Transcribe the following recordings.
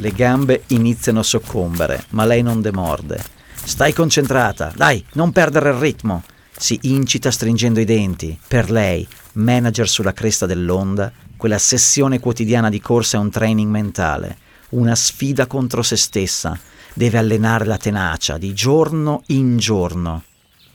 Le gambe iniziano a soccombere, ma lei non demorde. Stai concentrata, dai, non perdere il ritmo. Si incita stringendo i denti. Per lei, manager sulla cresta dell'onda, quella sessione quotidiana di corsa è un training mentale, una sfida contro se stessa. Deve allenare la tenacia di giorno in giorno.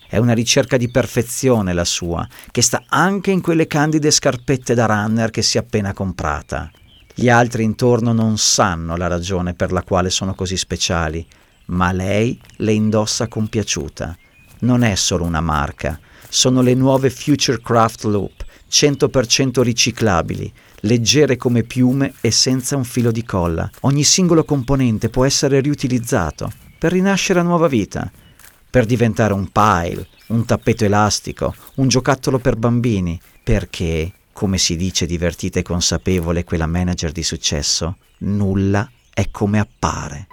È una ricerca di perfezione la sua, che sta anche in quelle candide scarpette da runner che si è appena comprata. Gli altri intorno non sanno la ragione per la quale sono così speciali, ma lei le indossa compiaciuta. Non è solo una marca, sono le nuove Future Craft Loop, 100% riciclabili, leggere come piume e senza un filo di colla. Ogni singolo componente può essere riutilizzato per rinascere a nuova vita, per diventare un pile, un tappeto elastico, un giocattolo per bambini, perché, come si dice divertita e consapevole quella manager di successo, nulla è come appare.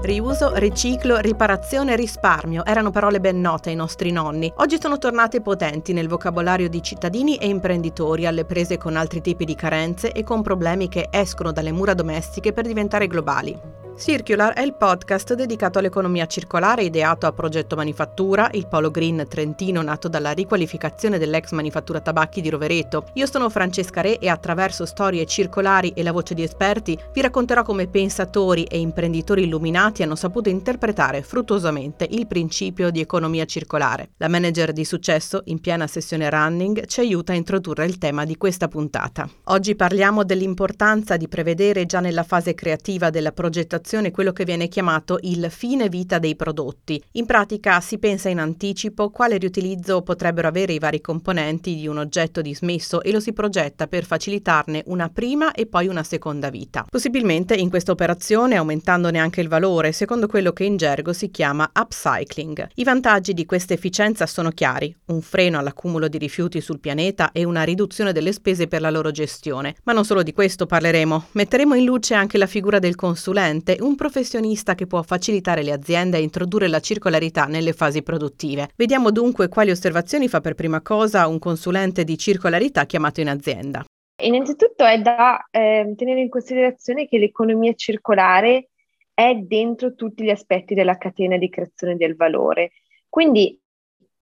Riuso, riciclo, riparazione risparmio erano parole ben note ai nostri nonni. Oggi sono tornate potenti nel vocabolario di cittadini e imprenditori alle prese con altri tipi di carenze e con problemi che escono dalle mura domestiche per diventare globali. Circular è il podcast dedicato all'economia circolare ideato a Progetto Manifattura, il Polo Green Trentino nato dalla riqualificazione dell'ex manifattura tabacchi di Rovereto. Io sono Francesca Re e attraverso storie circolari e la voce di esperti vi racconterò come pensatori e imprenditori illuminati hanno saputo interpretare fruttuosamente il principio di economia circolare. La manager di successo, in piena sessione running, ci aiuta a introdurre il tema di questa puntata. Oggi parliamo dell'importanza di prevedere già nella fase creativa della progettazione produzione quello che viene chiamato il fine vita dei prodotti. In pratica si pensa in anticipo quale riutilizzo potrebbero avere i vari componenti di un oggetto dismesso e lo si progetta per facilitarne una prima e poi una seconda vita. Possibilmente in questa operazione aumentandone anche il valore, secondo quello che in gergo si chiama upcycling. I vantaggi di questa efficienza sono chiari, un freno all'accumulo di rifiuti sul pianeta e una riduzione delle spese per la loro gestione. Ma non solo di questo parleremo, metteremo in luce anche la figura del consulente un professionista che può facilitare le aziende a introdurre la circolarità nelle fasi produttive. Vediamo dunque quali osservazioni fa per prima cosa un consulente di circolarità chiamato in azienda. Innanzitutto è da eh, tenere in considerazione che l'economia circolare è dentro tutti gli aspetti della catena di creazione del valore. Quindi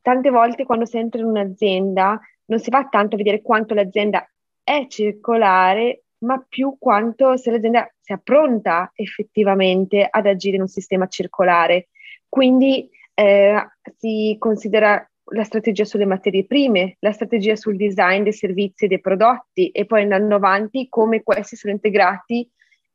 tante volte quando si entra in un'azienda non si va tanto a vedere quanto l'azienda è circolare, ma più quanto se l'azienda sia pronta effettivamente ad agire in un sistema circolare. Quindi eh, si considera la strategia sulle materie prime, la strategia sul design dei servizi e dei prodotti e poi andando avanti come questi sono integrati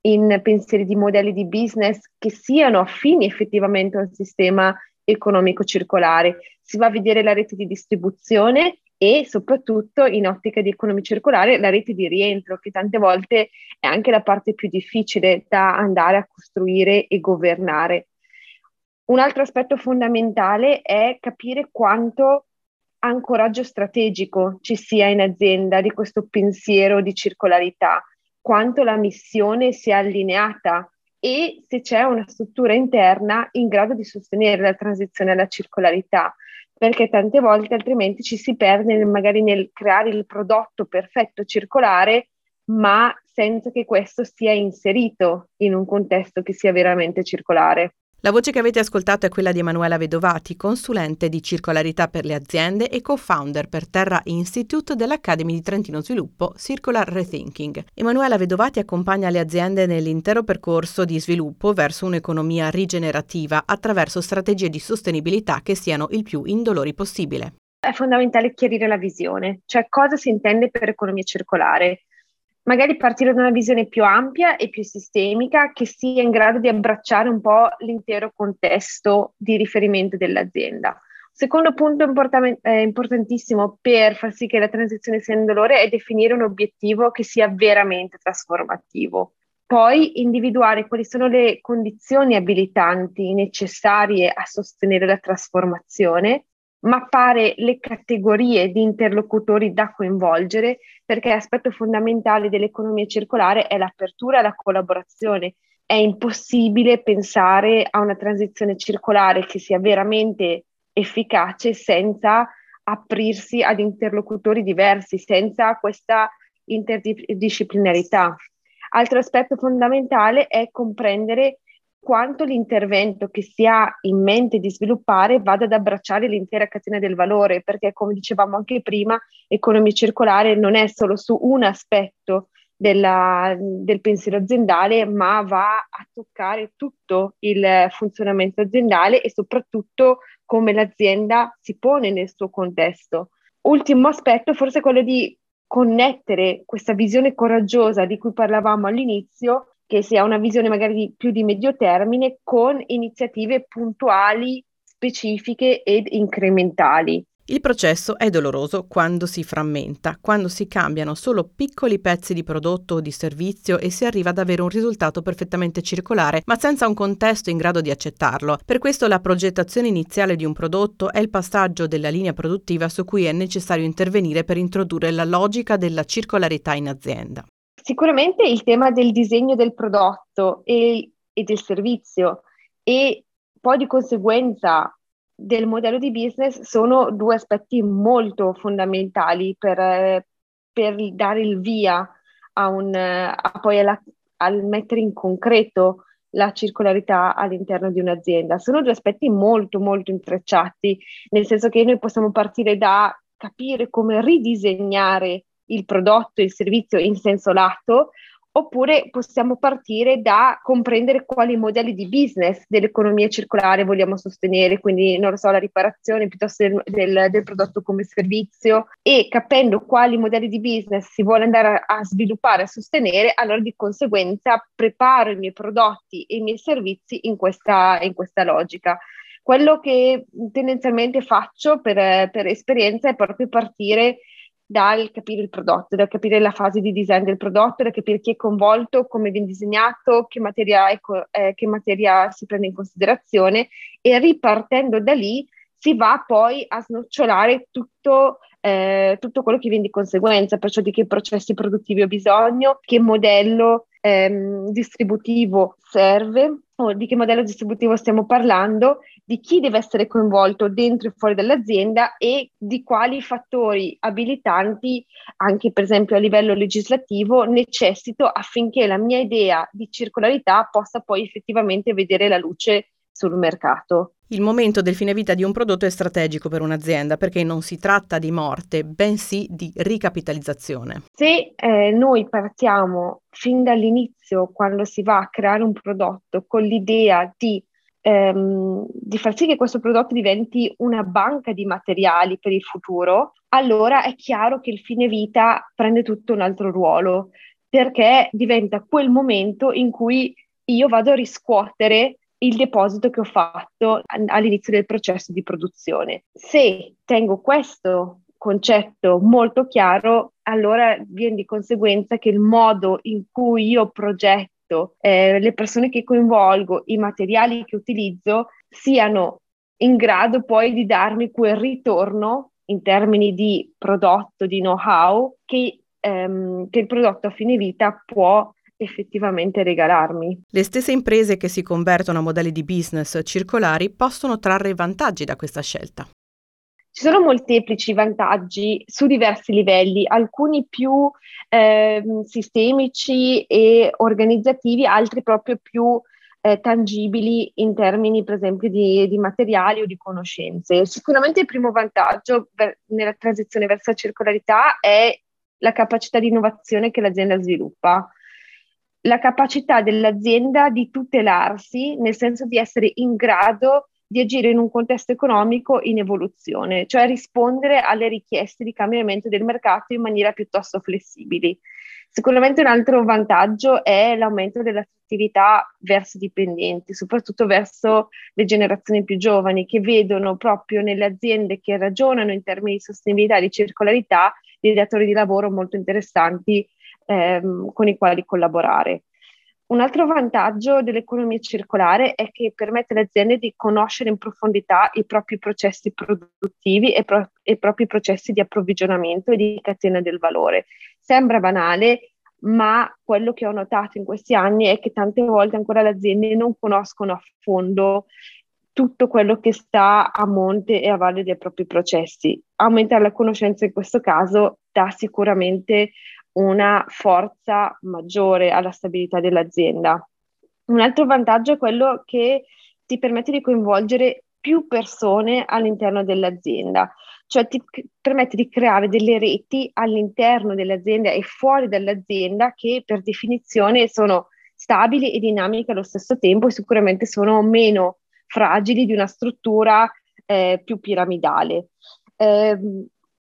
in pensieri di modelli di business che siano affini effettivamente a un sistema economico circolare. Si va a vedere la rete di distribuzione e soprattutto in ottica di economia circolare la rete di rientro, che tante volte è anche la parte più difficile da andare a costruire e governare. Un altro aspetto fondamentale è capire quanto ancoraggio strategico ci sia in azienda di questo pensiero di circolarità, quanto la missione sia allineata e se c'è una struttura interna in grado di sostenere la transizione alla circolarità perché tante volte altrimenti ci si perde magari nel creare il prodotto perfetto circolare, ma senza che questo sia inserito in un contesto che sia veramente circolare. La voce che avete ascoltato è quella di Emanuela Vedovati, consulente di circolarità per le aziende e co-founder per Terra Institute dell'Academy di Trentino Sviluppo Circular Rethinking. Emanuela Vedovati accompagna le aziende nell'intero percorso di sviluppo verso un'economia rigenerativa attraverso strategie di sostenibilità che siano il più indolori possibile. È fondamentale chiarire la visione, cioè cosa si intende per economia circolare magari partire da una visione più ampia e più sistemica che sia in grado di abbracciare un po' l'intero contesto di riferimento dell'azienda. Secondo punto importan- eh, importantissimo per far sì che la transizione sia indolore è definire un obiettivo che sia veramente trasformativo. Poi individuare quali sono le condizioni abilitanti necessarie a sostenere la trasformazione mappare le categorie di interlocutori da coinvolgere, perché l'aspetto fondamentale dell'economia circolare è l'apertura e la collaborazione. È impossibile pensare a una transizione circolare che sia veramente efficace senza aprirsi ad interlocutori diversi senza questa interdisciplinarità. Altro aspetto fondamentale è comprendere quanto l'intervento che si ha in mente di sviluppare vada ad abbracciare l'intera catena del valore, perché come dicevamo anche prima, economia circolare non è solo su un aspetto della, del pensiero aziendale, ma va a toccare tutto il funzionamento aziendale e soprattutto come l'azienda si pone nel suo contesto. Ultimo aspetto, forse quello di connettere questa visione coraggiosa di cui parlavamo all'inizio che sia una visione magari più di medio termine con iniziative puntuali, specifiche ed incrementali. Il processo è doloroso quando si frammenta, quando si cambiano solo piccoli pezzi di prodotto o di servizio e si arriva ad avere un risultato perfettamente circolare, ma senza un contesto in grado di accettarlo. Per questo la progettazione iniziale di un prodotto è il passaggio della linea produttiva su cui è necessario intervenire per introdurre la logica della circolarità in azienda. Sicuramente il tema del disegno del prodotto e, e del servizio e poi di conseguenza del modello di business sono due aspetti molto fondamentali per, per dare il via a, un, a poi alla, al mettere in concreto la circolarità all'interno di un'azienda. Sono due aspetti molto, molto intrecciati, nel senso che noi possiamo partire da capire come ridisegnare il prodotto, il servizio in senso lato, oppure possiamo partire da comprendere quali modelli di business dell'economia circolare vogliamo sostenere, quindi non lo so, la riparazione piuttosto del, del, del prodotto come servizio e capendo quali modelli di business si vuole andare a, a sviluppare, a sostenere, allora di conseguenza preparo i miei prodotti e i miei servizi in questa, in questa logica. Quello che tendenzialmente faccio per, per esperienza è proprio partire dal capire il prodotto, dal capire la fase di design del prodotto, da capire chi è coinvolto, come viene disegnato, che materia, è, eh, che materia si prende in considerazione e ripartendo da lì si va poi a snocciolare tutto, eh, tutto quello che viene di conseguenza, perciò di che processi produttivi ho bisogno, che modello ehm, distributivo serve o di che modello distributivo stiamo parlando, di chi deve essere coinvolto dentro e fuori dall'azienda e di quali fattori abilitanti, anche per esempio a livello legislativo, necessito affinché la mia idea di circolarità possa poi effettivamente vedere la luce sul mercato. Il momento del fine vita di un prodotto è strategico per un'azienda perché non si tratta di morte, bensì di ricapitalizzazione. Se eh, noi partiamo fin dall'inizio, quando si va a creare un prodotto, con l'idea di, ehm, di far sì che questo prodotto diventi una banca di materiali per il futuro, allora è chiaro che il fine vita prende tutto un altro ruolo, perché diventa quel momento in cui io vado a riscuotere il deposito che ho fatto all'inizio del processo di produzione. Se tengo questo concetto molto chiaro, allora viene di conseguenza che il modo in cui io progetto, eh, le persone che coinvolgo, i materiali che utilizzo, siano in grado poi di darmi quel ritorno in termini di prodotto, di know-how, che, ehm, che il prodotto a fine vita può effettivamente regalarmi. Le stesse imprese che si convertono a modelli di business circolari possono trarre vantaggi da questa scelta. Ci sono molteplici vantaggi su diversi livelli, alcuni più eh, sistemici e organizzativi, altri proprio più eh, tangibili in termini, per esempio, di, di, materiali o di conoscenze. Sicuramente il primo vantaggio per, nella transizione verso la circolarità è la capacità di innovazione che l'azienda sviluppa la capacità dell'azienda di tutelarsi, nel senso di essere in grado di agire in un contesto economico in evoluzione, cioè rispondere alle richieste di cambiamento del mercato in maniera piuttosto flessibili. Sicuramente un altro vantaggio è l'aumento dell'attrattività verso i dipendenti, soprattutto verso le generazioni più giovani che vedono proprio nelle aziende che ragionano in termini di sostenibilità e di circolarità dei datori di lavoro molto interessanti ehm, con i quali collaborare. Un altro vantaggio dell'economia circolare è che permette alle aziende di conoscere in profondità i propri processi produttivi e, pro- i propri processi di approvvigionamento e di catena del valore. Sembra banale, ma quello che ho notato in questi anni è che tante volte ancora le aziende non conoscono a fondo tutto quello che sta a monte e a valle dei propri processi. Aumentare la conoscenza in questo caso dà sicuramente una forza maggiore alla stabilità dell'azienda. Un altro vantaggio è quello che ti permette di coinvolgere più persone all'interno dell'azienda, cioè ti permette di creare delle reti all'interno dell'azienda e fuori dall'azienda che per definizione sono stabili e dinamiche allo stesso tempo e sicuramente sono meno fragili di una struttura eh, più piramidale. Eh,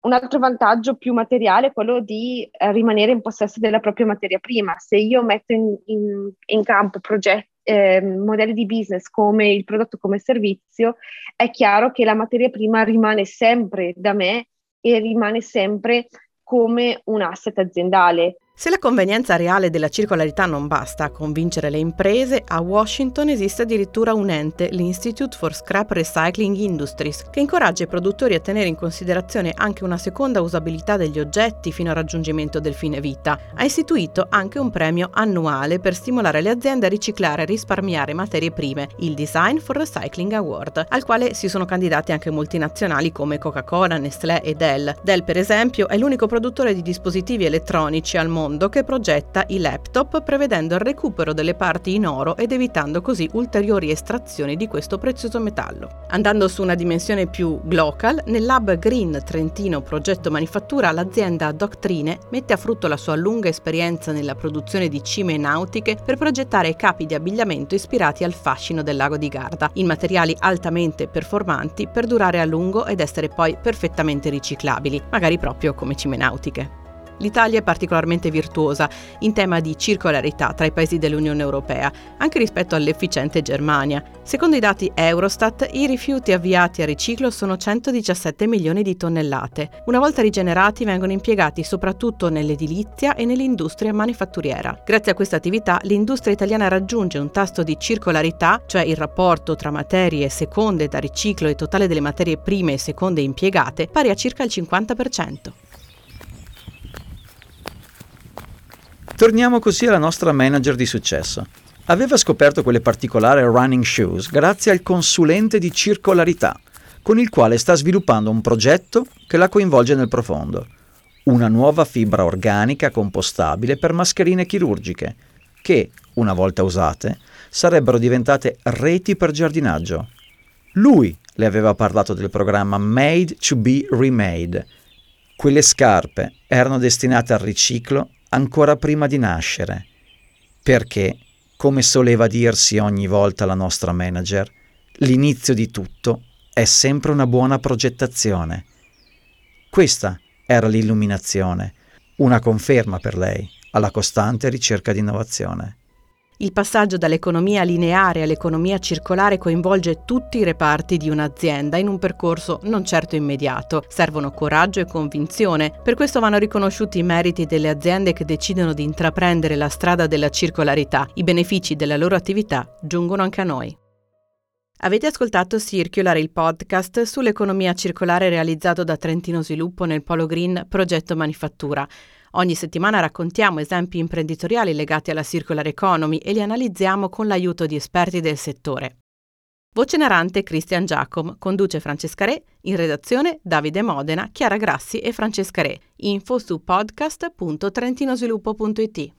un altro vantaggio più materiale è quello di eh, rimanere in possesso della propria materia prima. Se io metto in, in, in campo progetti, eh, modelli di business come il prodotto come servizio, è chiaro che la materia prima rimane sempre da me e rimane sempre come un asset aziendale. Se la convenienza reale della circolarità non basta a convincere le imprese, a Washington esiste addirittura un ente, l'Institute for Scrap Recycling Industries, che incoraggia i produttori a tenere in considerazione anche una seconda usabilità degli oggetti fino al raggiungimento del fine vita. Ha istituito anche un premio annuale per stimolare le aziende a riciclare e risparmiare materie prime, il Design for Recycling Award, al quale si sono candidati anche multinazionali come Coca-Cola, Nestlé e Dell. Dell, per esempio, è l'unico produttore di dispositivi elettronici al mondo mondo che progetta i laptop prevedendo il recupero delle parti in oro ed evitando così ulteriori estrazioni di questo prezioso metallo. Andando su una dimensione più global, nel Lab Green Trentino Progetto Manifattura l'azienda Doctrine mette a frutto la sua lunga esperienza nella produzione di cime nautiche per progettare capi di abbigliamento ispirati al fascino del lago di Garda, in materiali altamente performanti per durare a lungo ed essere poi perfettamente riciclabili, magari proprio come cime nautiche. L'Italia è particolarmente virtuosa in tema di circolarità tra i paesi dell'Unione Europea, anche rispetto all'efficiente Germania. Secondo i dati Eurostat, i rifiuti avviati a riciclo sono 117 milioni di tonnellate. Una volta rigenerati vengono impiegati soprattutto nell'edilizia e nell'industria manifatturiera. Grazie a questa attività l'industria italiana raggiunge un tasso di circolarità, cioè il rapporto tra materie seconde da riciclo e totale delle materie prime e seconde impiegate, pari a circa il 50%. Torniamo così alla nostra manager di successo. Aveva scoperto quelle particolari running shoes grazie al consulente di circolarità, con il quale sta sviluppando un progetto che la coinvolge nel profondo. Una nuova fibra organica compostabile per mascherine chirurgiche, che, una volta usate, sarebbero diventate reti per giardinaggio. Lui le aveva parlato del programma Made to be Remade. Quelle scarpe erano destinate al riciclo ancora prima di nascere, perché, come soleva dirsi ogni volta la nostra manager, l'inizio di tutto è sempre una buona progettazione. Questa era l'illuminazione, una conferma per lei alla costante ricerca di innovazione. Il passaggio dall'economia lineare all'economia circolare coinvolge tutti i reparti di un'azienda in un percorso non certo immediato. Servono coraggio e convinzione. Per questo vanno riconosciuti i meriti delle aziende che decidono di intraprendere la strada della circolarità. I benefici della loro attività giungono anche a noi. Avete ascoltato Circular, il podcast sull'economia circolare realizzato da Trentino Sviluppo nel Polo Green Progetto Manifattura. Ogni settimana raccontiamo esempi imprenditoriali legati alla circular economy e li analizziamo con l'aiuto di esperti del settore. Voce narrante Christian Giacom, conduce Francesca Re, in redazione Davide Modena, Chiara Grassi e Francesca Re. Info su podcast.trentinosviluppo.it.